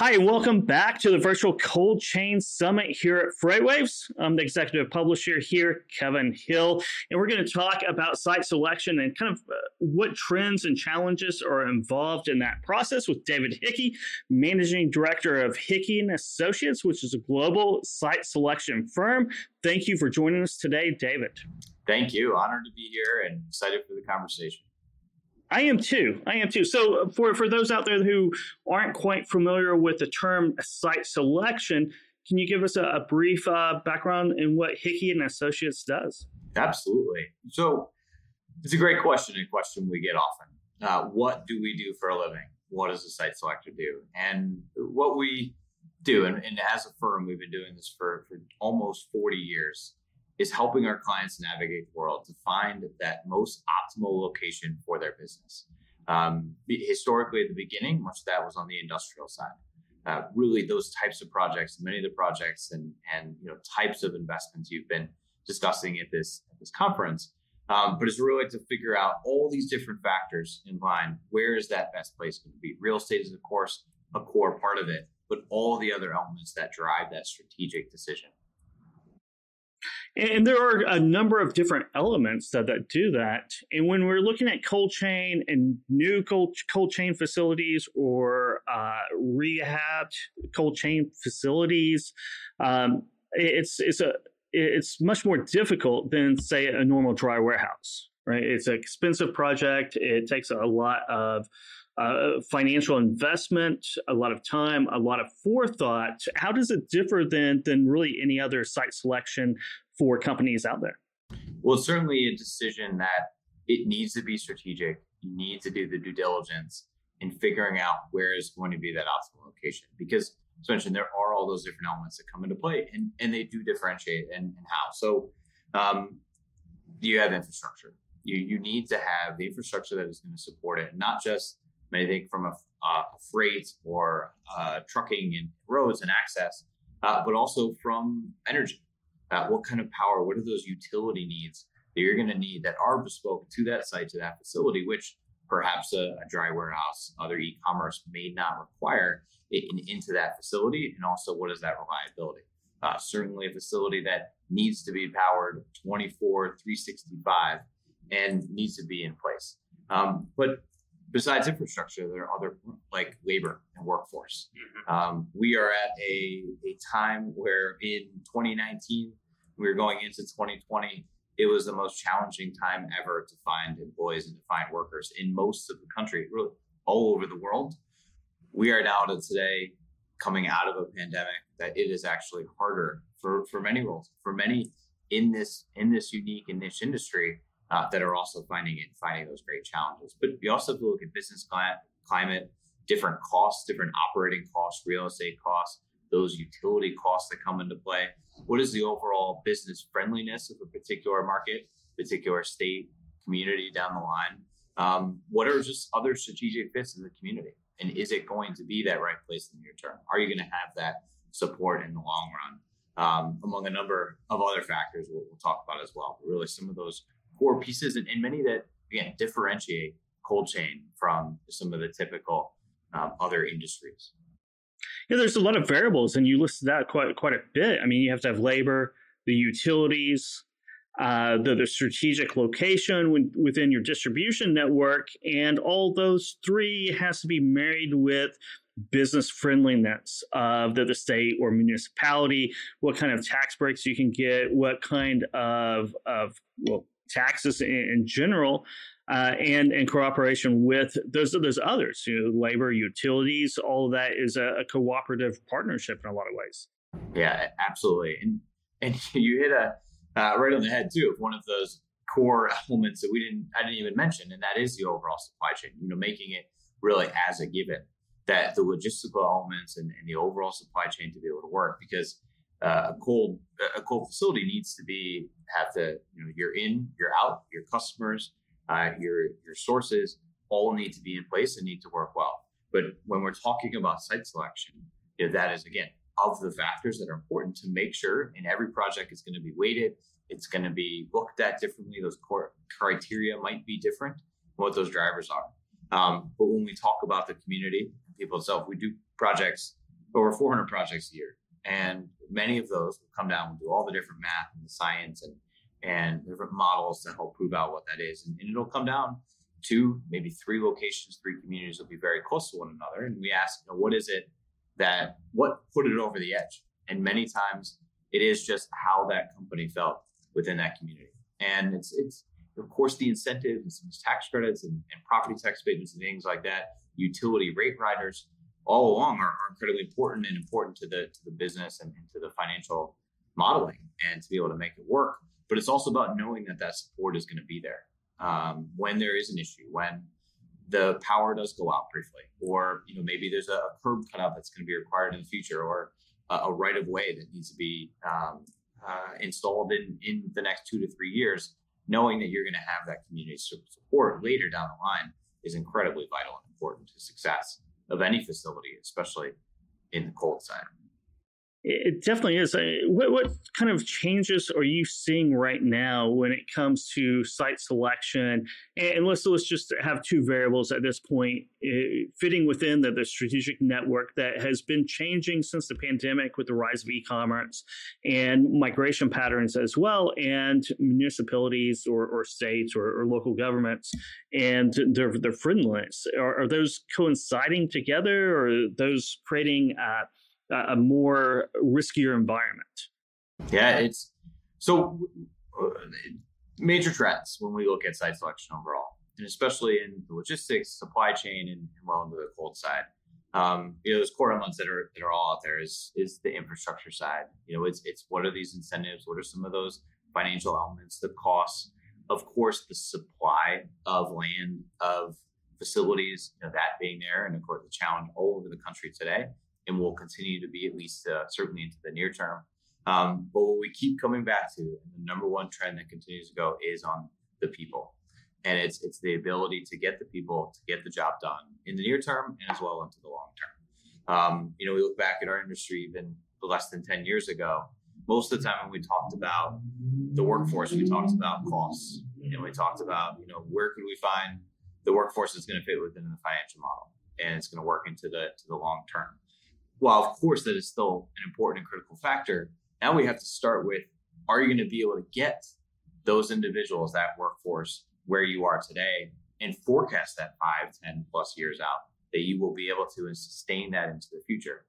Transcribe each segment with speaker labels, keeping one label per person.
Speaker 1: Hi, and welcome back to the virtual Cold Chain Summit here at FreightWaves. I'm the executive publisher here, Kevin Hill, and we're going to talk about site selection and kind of uh, what trends and challenges are involved in that process with David Hickey, managing director of Hickey and Associates, which is a global site selection firm. Thank you for joining us today, David.
Speaker 2: Thank you. Honored to be here and excited for the conversation.
Speaker 1: I am too. I am too. So uh, for for those out there who aren't quite familiar with the term site selection, can you give us a, a brief uh, background in what Hickey and Associates does?
Speaker 2: Absolutely. So it's a great question, a question we get often. Uh, what do we do for a living? What does a site selector do? And what we do, and, and as a firm, we've been doing this for, for almost 40 years, is helping our clients navigate the world to find that most optimal location for their business. Um, historically, at the beginning, much of that was on the industrial side. Uh, really, those types of projects, many of the projects and and you know types of investments you've been discussing at this at this conference. Um, but it's really to figure out all these different factors in mind. Where is that best place going to be? Real estate is, of course, a core part of it, but all the other elements that drive that strategic decision.
Speaker 1: And there are a number of different elements that, that do that. And when we're looking at cold chain and new cold, cold chain facilities or uh, rehabbed cold chain facilities, um, it's it's a it's much more difficult than say a normal dry warehouse. Right? It's an expensive project. It takes a lot of uh, financial investment, a lot of time, a lot of forethought. How does it differ than than really any other site selection for companies out there?
Speaker 2: Well, it's certainly a decision that it needs to be strategic. You need to do the due diligence in figuring out where is going to be that optimal location. Because as mentioned, there are all those different elements that come into play and, and they do differentiate and, and how. So um, you have infrastructure. You, you need to have the infrastructure that is going to support it, not just anything from a, freight or uh, trucking and roads and access, uh, but also from energy uh, what kind of power, what are those utility needs that you're going to need that are bespoke to that site, to that facility, which perhaps a, a dry warehouse, other e-commerce may not require in, into that facility, and also what is that reliability? Uh, certainly, a facility that needs to be powered 24, 365, and needs to be in place. Um, but besides infrastructure, there are other like labor and workforce. Mm-hmm. Um, we are at a, a time where in 2019, we were going into 2020, it was the most challenging time ever to find employees and to find workers in most of the country, really all over the world. We are now to today coming out of a pandemic that it is actually harder for, for many roles, for many in this in this unique and niche industry uh, that are also finding it, finding those great challenges. But we also have to look at business climate, climate, different costs, different operating costs, real estate costs, those utility costs that come into play. What is the overall business friendliness of a particular market, particular state, community down the line? Um, what are just other strategic fits in the community? And is it going to be that right place in the near term? Are you going to have that support in the long run? Um, among a number of other factors we'll, we'll talk about as well. But really, some of those core pieces and, and many that again differentiate cold chain from some of the typical um, other industries.
Speaker 1: Yeah, there's a lot of variables, and you listed that quite quite a bit. I mean, you have to have labor, the utilities, uh, the, the strategic location within your distribution network, and all those three has to be married with business friendliness of the, the state or municipality, what kind of tax breaks you can get, what kind of of well taxes in, in general, uh, and in cooperation with those those others, you know, labor, utilities, all of that is a, a, cooperative partnership in a lot of ways.
Speaker 2: Yeah, absolutely, and and you hit a uh, right on the head too of one of those core elements that we didn't I didn't even mention, and that is the overall supply chain. You know, making it really as a given that the logistical elements and, and the overall supply chain to be able to work because uh, a cold a cold facility needs to be have to you know you're in you're out your customers uh, your your sources all need to be in place and need to work well but when we're talking about site selection you know, that is again of the factors that are important to make sure in every project is going to be weighted it's going to be looked at differently those core criteria might be different what those drivers are um, but when we talk about the community and people itself we do projects over 400 projects a year. And many of those will come down and do all the different math and the science and, and different models to help prove out what that is. And, and it'll come down to maybe three locations, three communities will be very close to one another. And we ask, you know, what is it that, what put it over the edge? And many times it is just how that company felt within that community. And it's, it's, of course, the incentives and some tax credits and, and property tax payments and things like that, utility rate riders, all along are, are incredibly important and important to the to the business and, and, to the financial modeling and to be able to make it work. But it's also about knowing that that support is going to be there um, when there is an issue, when the power does go out briefly, or you know maybe there's a, curb cutout that's going to be required in the future, or a, a right of way that needs to be um, uh, installed in in the next two to three years. Knowing that you're going to have that community support later down the line is incredibly vital and important to success of any facility, especially in the cold side.
Speaker 1: It definitely is. What, what kind of changes are you seeing right now when it comes to site selection? And let's let's just have two variables at this point, eh, fitting within the, the strategic network that has been changing since the pandemic with the rise of e-commerce and migration patterns as well, and municipalities or, or states or, or local governments and their their friendliness. Are, are, those coinciding together, or those creating? Uh, a more riskier environment.
Speaker 2: Yeah, it's so uh, major trends when we look at site selection overall, and especially in the logistics, supply chain, and, well into the cold side. Um, you know, those core elements that are that are all out there is is the infrastructure side. You know, it's it's what are these incentives? What are some of those financial elements? The costs, of course, the supply of land of facilities. You know, that being there, and of course, the challenge all over the country today and will continue to be at least uh, certainly into the near term. Um, but what we keep coming back to, and the number one trend that continues to go, is on the people, and it's it's the ability to get the people to get the job done in the near term and as well into the long term. Um, you know, we look back at our industry even less than ten years ago. Most of the time, when we talked about the workforce, we talked about costs, and we talked about you know where could we find the workforce that's going to fit within the financial model and it's going to work into the to the long term while of course that is still an important and critical factor, now we have to start with are you going to be able to get those individuals, that workforce where you are today and forecast that five, 10 plus years out that you will be able to and sustain that into the future.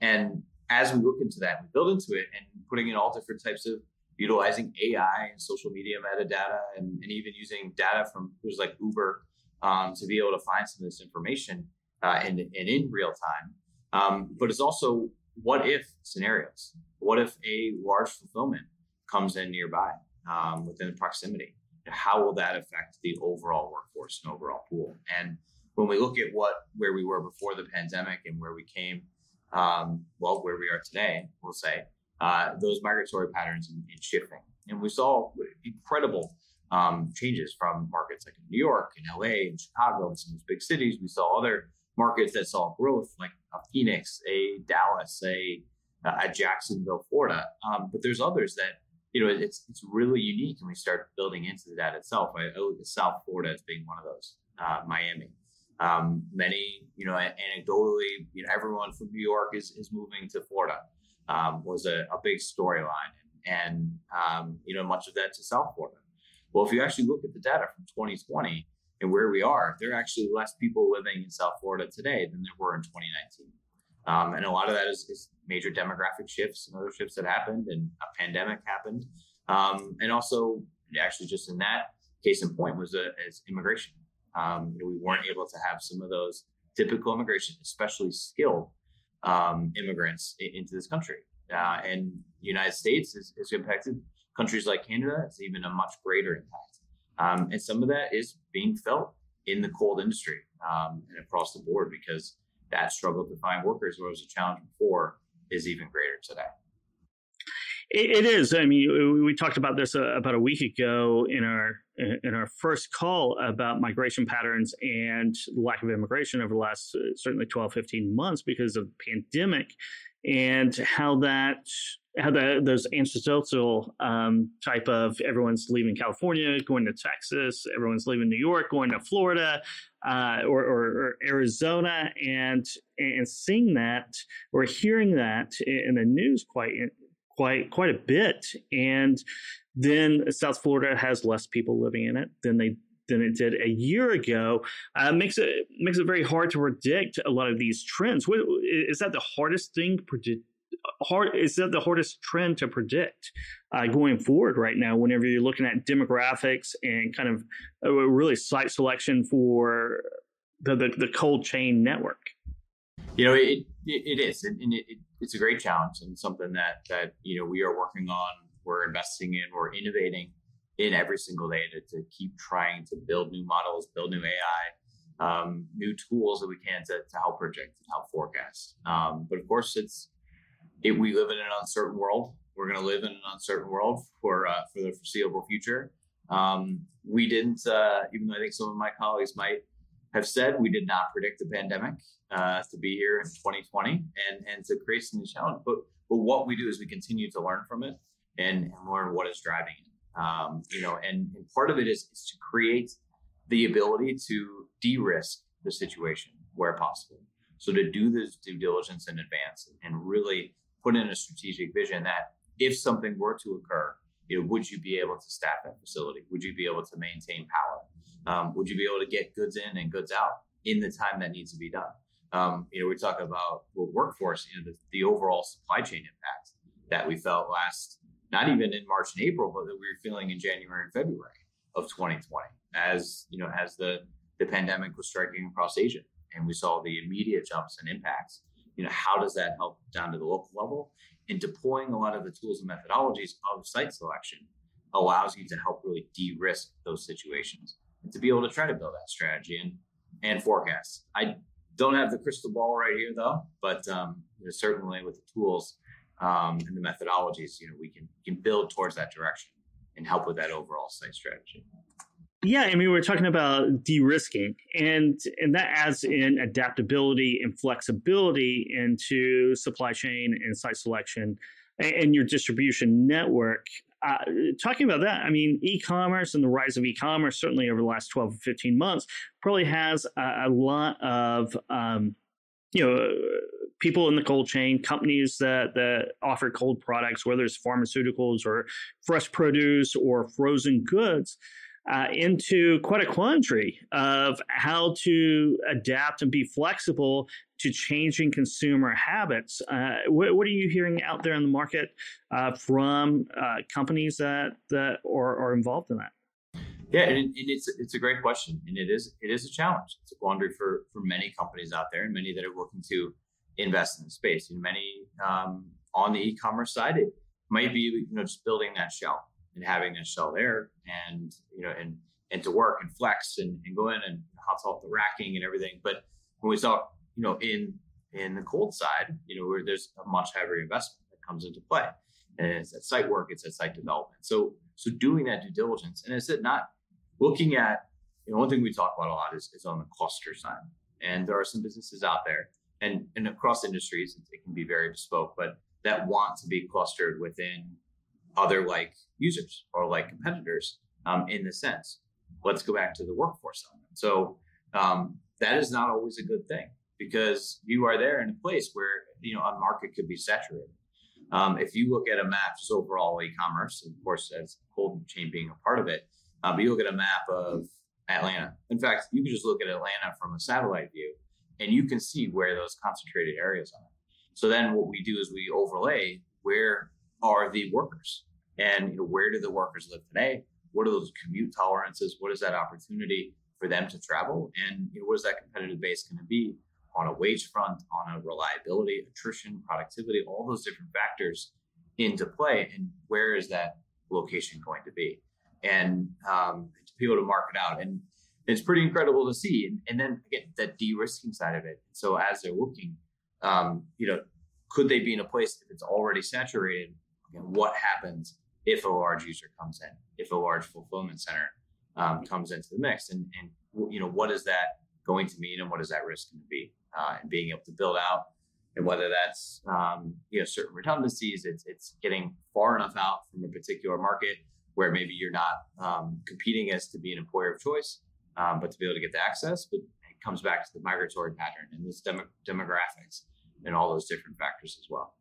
Speaker 2: And as we look into that, we build into it and putting in all different types of utilizing AI and social media metadata and, and even using data from who's like Uber um, to be able to find some of this information uh, and, and in real time um, but it's also what if scenarios. What if a large fulfillment comes in nearby um, within proximity? How will that affect the overall workforce and overall pool? And when we look at what where we were before the pandemic and where we came, um, well, where we are today, we'll say uh, those migratory patterns in, in, shifting, and we saw incredible um, changes from markets like New York and LA and Chicago and some of those big cities. We saw other markets that saw growth, like a Phoenix, a Dallas, a a Jacksonville, Florida. Um, but there's others that you know it's it's really unique, and we start building into that itself. I, I look at South Florida as being one of those. Uh, Miami. Um, many, you know, anecdotally, you know, everyone from New York is is moving to Florida. Um, was a, a big storyline, and um, you know, much of that to South Florida. Well, if you actually look at the data from 2020, and where we are, there are actually less people living in South Florida today than there were in 2019. Um, and a lot of that is, is, major demographic shifts and other shifts that happened, and a pandemic happened. Um, and also, actually, just in that case in point, was a, is immigration. Um, we weren't able to have some of those typical immigration, especially skilled um, immigrants, in, into this country. Uh, and the United States is, is impacted. Countries like Canada, it's even a much greater impact. Um, and some of that is being felt in the cold industry um, and across the board because that struggle to find workers, where was a challenge before, is even greater today.
Speaker 1: It, it is. I mean, we talked about this uh, about a week ago in our in our first call about migration patterns and lack of immigration over the last uh, certainly 12, 15 months because of the pandemic and how that how the, those ancestral um, type of everyone's leaving California, going to Texas, everyone's leaving New York, going to Florida uh, or, or, or, Arizona, and and seeing that or hearing that in the news quite quite quite a bit, and then South Florida has less people living in it than they than it did a year ago. Uh, makes it makes it very hard to predict a lot of these trends. What, is that the hardest thing predict? Hard is that the hardest trend to predict uh, going forward right now? Whenever you're looking at demographics and kind of uh, really site selection for the, the, the cold chain network.
Speaker 2: You know, it it, it is, and it, it, it's a great challenge and something that that you know we are working on. We're investing in. We're innovating in every single day to, to keep trying to build new models, build new AI, um, new tools that we can to, to help predict and help forecast. Um, but of course, it's it, we live in an uncertain world. We're going to live in an uncertain world for uh, for the foreseeable future. Um, we didn't, uh, even though I think some of my colleagues might have said we did not predict the pandemic uh, to be here in 2020 and and to create some new challenge. But but what we do is we continue to learn from it and, and learn what is driving it. Um, you know, and, and part of it is, is to create the ability to de-risk the situation where possible. So to do this due diligence in advance and really put in a strategic vision that if something were to occur, you know, would you be able to staff that facility? Would you be able to maintain power? Um, would you be able to get goods in and goods out in the time that needs to be done? Um, you know, we talk about well, workforce, you know, the, the overall supply chain impact that we felt last not even in March and April, but that we were feeling in January and February of 2020 as you know as the the pandemic was striking across Asia and we saw the immediate jumps and impacts. You know, how does that help down to the local level? And deploying a lot of the tools and methodologies of site selection allows you to help really de-risk those situations to be able to try to build that strategy and and forecast. I don't have the crystal ball right here though, but um, certainly with the tools um, and the methodologies, you know, we can can build towards that direction and help with that overall site strategy.
Speaker 1: Yeah, I mean, we're talking about de-risking, and and that adds in adaptability and flexibility into supply chain and site selection and your distribution network. Uh, talking about that, I mean, e-commerce and the rise of e-commerce, certainly over the last 12 or 15 months, probably has a, a lot of, um, you know, people in the cold chain, companies that, that offer cold products, whether it's pharmaceuticals or fresh produce or frozen goods, uh, into quite a quandary of how to adapt and be flexible to changing consumer habits. Uh, what, what, are you hearing out there in the market uh, from uh, companies that that are, are, involved in that?
Speaker 2: Yeah, and, and, it's it's a great question, and it is it is a challenge. It's a quandary for for many companies out there, and many that are looking to invest in the space. And many um, on the e-commerce side, it might be you know just building that shell and having a shell there, and you know and and to work and flex and, and go in and hot salt the racking and everything. But when we saw you know in in the cold side, you know where there's a much heavier investment that comes into play, and it's at site work, it's at site development. So so doing that due diligence, and is it not looking at you know one thing we talk about a lot is, is on the cluster side, and there are some businesses out there and, and across industries, it can be very bespoke, but that want to be clustered within other like users or like competitors um, in the sense. Let's go back to the workforce element. So um, that is not always a good thing because you are there in a place where you know a market could be saturated. Um, if you look at a map, just overall e-commerce, of course, as cold chain being a part of it, uh, but you look at a map of Atlanta. In fact, you can just look at Atlanta from a satellite view and you can see where those concentrated areas are. So then what we do is we overlay where are the workers and you know, where do the workers live today? What are those commute tolerances? What is that opportunity for them to travel? And you know, what is that competitive base going to be on a wage front, on a reliability, attrition, productivity, all those different factors into play? And where is that location going to be? And um, to be able to mark it out. And it's pretty incredible to see. And, and then again, that de-risking side of it. So as they're looking, um, you know, could they be in a place if it's already saturated? You know, what happens if a large user comes in, if a large fulfillment center um, comes into the mix, and and you know what is that going to mean, and what is that risk going to be, uh, and being able to build out, and whether that's um, you know certain redundancies, it's it's getting far enough out from a particular market where maybe you're not um, competing as to be an employer of choice, um, but to be able to get the access. But it comes back to the migratory pattern and this demo- demographics and all those different factors as well.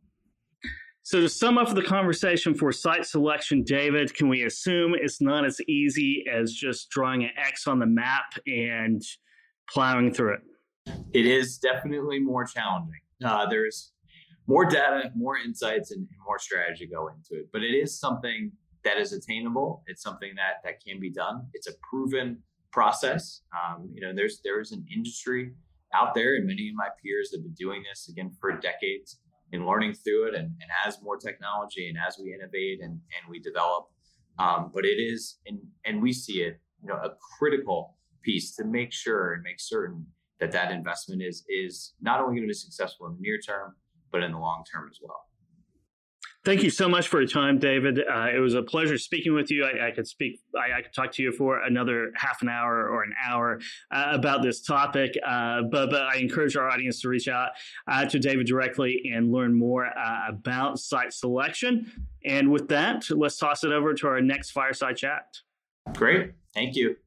Speaker 1: So, to sum up the conversation for site selection, David, can we assume it's not as easy as just drawing an X on the map and plowing through it?
Speaker 2: It is definitely more challenging. Uh, there's more data, more insights, and, more strategy go into it. But it is something that is attainable. It's something that that can be done. It's a proven process. Um, you know, there's there is an industry out there, and many of my peers have been doing this again for decades and learning through it. And, and as more technology and as we innovate and, and we develop, um, but it is, and, and we see it, you know, a critical piece to make sure and make certain that that investment is is not only going to be successful in the near term, but in the long term as well.
Speaker 1: Thank you so much for your time, David. Uh, it was a pleasure speaking with you. I, I could speak, I, I, could talk to you for another half an hour or an hour uh, about this topic. Uh, but, but I encourage our audience to reach out uh, to David directly and learn more uh, about site selection. And with that, let's toss it over to our next fireside chat.
Speaker 2: Great. Thank you.